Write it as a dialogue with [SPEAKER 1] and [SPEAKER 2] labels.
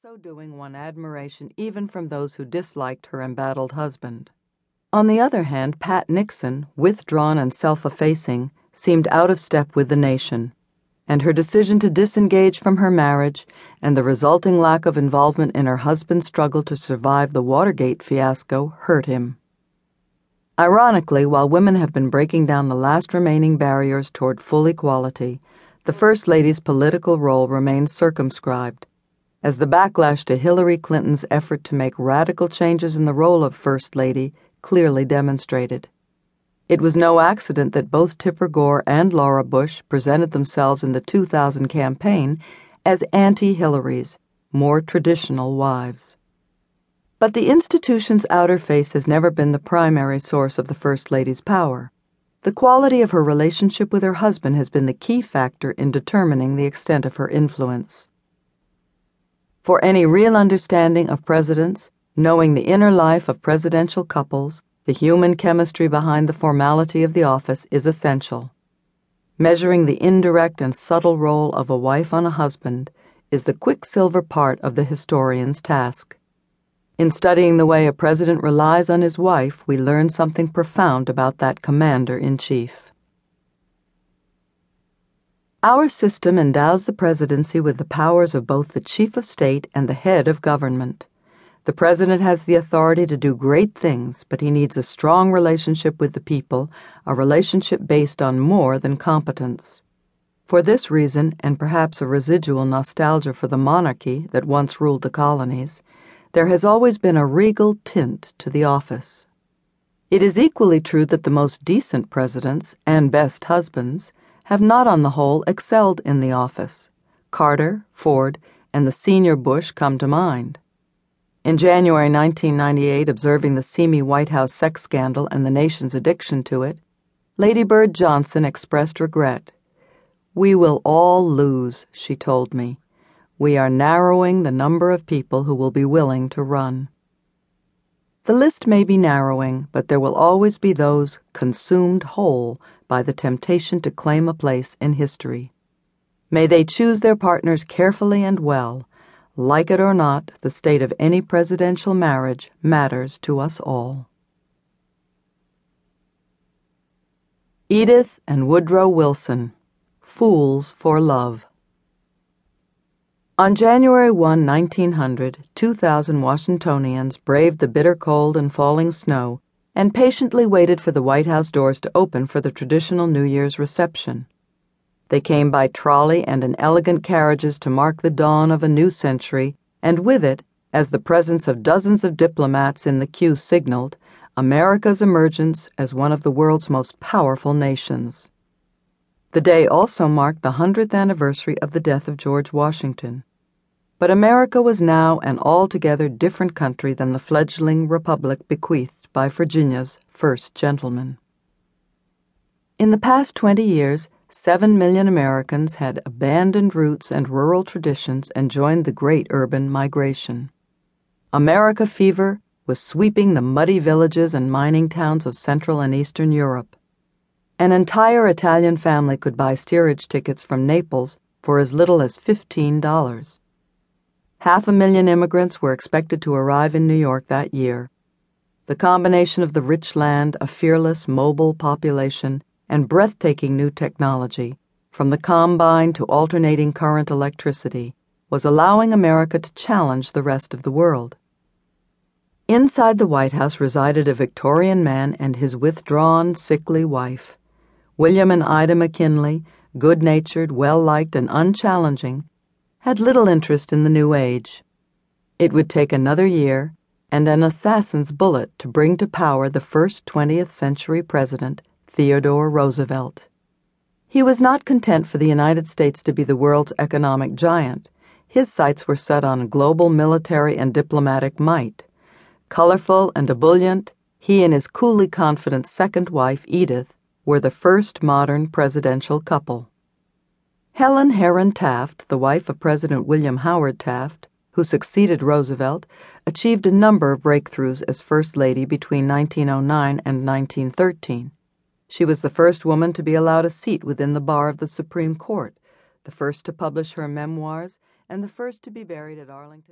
[SPEAKER 1] so doing won admiration even from those who disliked her embattled husband. On the other hand, Pat Nixon, withdrawn and self effacing, seemed out of step with the nation, and her decision to disengage from her marriage and the resulting lack of involvement in her husband's struggle to survive the Watergate fiasco hurt him. Ironically, while women have been breaking down the last remaining barriers toward full equality, the First Lady's political role remains circumscribed as the backlash to Hillary Clinton's effort to make radical changes in the role of First Lady clearly demonstrated. It was no accident that both Tipper Gore and Laura Bush presented themselves in the 2000 campaign as anti Hillarys, more traditional wives. But the institution's outer face has never been the primary source of the First Lady's power. The quality of her relationship with her husband has been the key factor in determining the extent of her influence. For any real understanding of presidents, knowing the inner life of presidential couples, the human chemistry behind the formality of the office is essential. Measuring the indirect and subtle role of a wife on a husband is the quicksilver part of the historian's task. In studying the way a president relies on his wife, we learn something profound about that commander in chief. Our system endows the presidency with the powers of both the chief of state and the head of government. The president has the authority to do great things, but he needs a strong relationship with the people, a relationship based on more than competence. For this reason, and perhaps a residual nostalgia for the monarchy that once ruled the colonies, there has always been a regal tint to the office. It is equally true that the most decent presidents and best husbands have not on the whole excelled in the office. Carter, Ford, and the senior Bush come to mind. In January 1998, observing the seamy White House sex scandal and the nation's addiction to it, Lady Bird Johnson expressed regret. We will all lose, she told me. We are narrowing the number of people who will be willing to run. The list may be narrowing, but there will always be those consumed whole by the temptation to claim a place in history. May they choose their partners carefully and well. Like it or not, the state of any presidential marriage matters to us all. Edith and Woodrow Wilson, Fools for Love. On January 1, 1900, 2,000 Washingtonians braved the bitter cold and falling snow and patiently waited for the White House doors to open for the traditional New Year's reception. They came by trolley and in elegant carriages to mark the dawn of a new century, and with it, as the presence of dozens of diplomats in the queue signaled, America's emergence as one of the world's most powerful nations. The day also marked the 100th anniversary of the death of George Washington. But America was now an altogether different country than the fledgling republic bequeathed by Virginia's first gentleman. In the past 20 years, 7 million Americans had abandoned roots and rural traditions and joined the great urban migration. America fever was sweeping the muddy villages and mining towns of Central and Eastern Europe. An entire Italian family could buy steerage tickets from Naples for as little as $15. Half a million immigrants were expected to arrive in New York that year the combination of the rich land, a fearless, mobile population, and breathtaking new technology, from the combine to alternating current electricity, was allowing America to challenge the rest of the world. Inside the White House resided a Victorian man and his withdrawn, sickly wife. William and Ida McKinley, good natured, well liked, and unchallenging, had little interest in the new age. It would take another year and an assassin's bullet to bring to power the first 20th century president, Theodore Roosevelt. He was not content for the United States to be the world's economic giant. His sights were set on global military and diplomatic might. Colorful and ebullient, he and his coolly confident second wife, Edith, were the first modern presidential couple. Helen Herron Taft, the wife of President William Howard Taft, who succeeded Roosevelt, achieved a number of breakthroughs as First Lady between 1909 and 1913. She was the first woman to be allowed a seat within the bar of the Supreme Court, the first to publish her memoirs, and the first to be buried at Arlington.